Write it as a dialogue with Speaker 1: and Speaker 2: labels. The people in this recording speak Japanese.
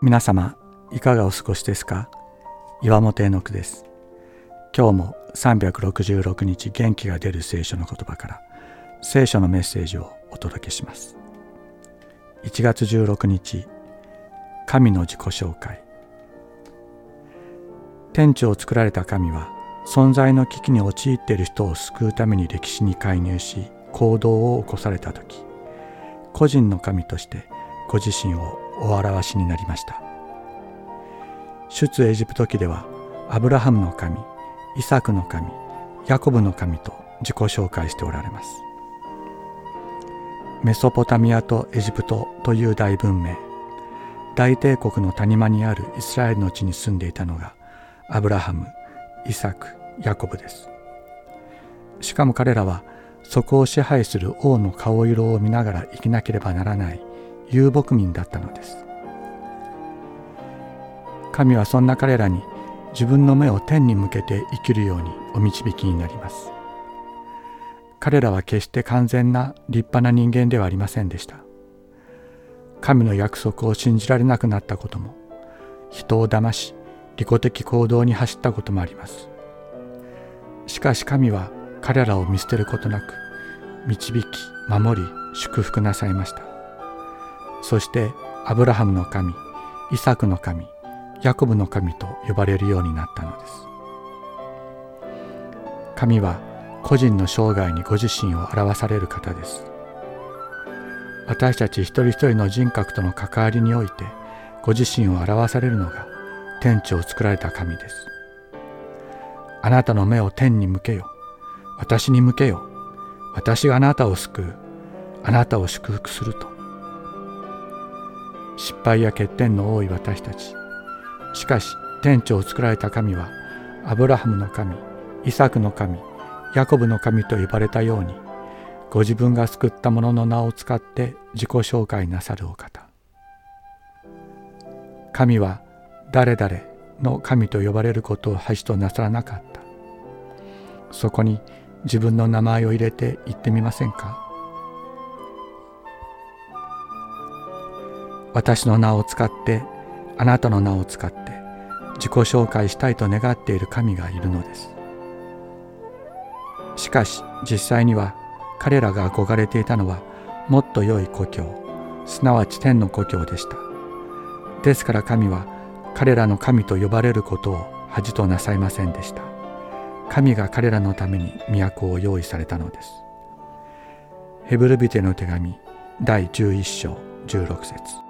Speaker 1: 皆様いかがお過ごしですか？岩本絵の句です。今日も366日元気が出る聖書の言葉から聖書のメッセージをお届けします。1月16日神の自己紹介。天地を作られた神は存在の危機に陥っている人を救うために歴史に介入し行動を起こされた時個人の神としてご自身をお表しになりました。出エジプト記ではアブラハムの神イサクの神ヤコブの神と自己紹介しておられます。メソポタミアとエジプトという大文明大帝国の谷間にあるイスラエルの地に住んでいたのがアブラハムイサクヤコブです。しかも彼らはそこを支配する王の顔色を見ながら生きなければならない遊牧民だったのです。神はそんな彼らに自分の目を天に向けて生きるようにお導きになります。彼らは決して完全な立派な人間ではありませんでした。神の約束を信じられなくなったことも人を騙し利己的行動に走ったこともあります。しかし神は彼らを見捨てることなく導き守り祝福なさいました。そしてアブラハムの神イサクの神ヤコブの神と呼ばれるようになったのです。神は個人の生涯にご自身を表される方です。私たち一人一人の人格との関わりにおいてご自身を表されるのが天地を作られた神です。あなたの目を天に向けよ。私に向けよ。私があなたを救う。あなたを祝福すると。失敗や欠点の多い私たち。しかし天地を作られた神はアブラハムの神イサクの神ヤコブの神と呼ばれたようにご自分が救った者の名を使って自己紹介なさるお方。神は誰々の神と呼ばれることを恥となさらなかった。そこに自分の名前を入れて言ってみませんか？私の名を使ってあなたの名を使って自己紹介したいと願っている神がいるのです。しかし実際には彼らが憧れていたのはもっと良い故郷すなわち天の故郷でした。ですから神は彼らの神と呼ばれることを恥となさいませんでした。神が彼らのために都を用意されたのです。ヘブルビテの手紙第11章16節。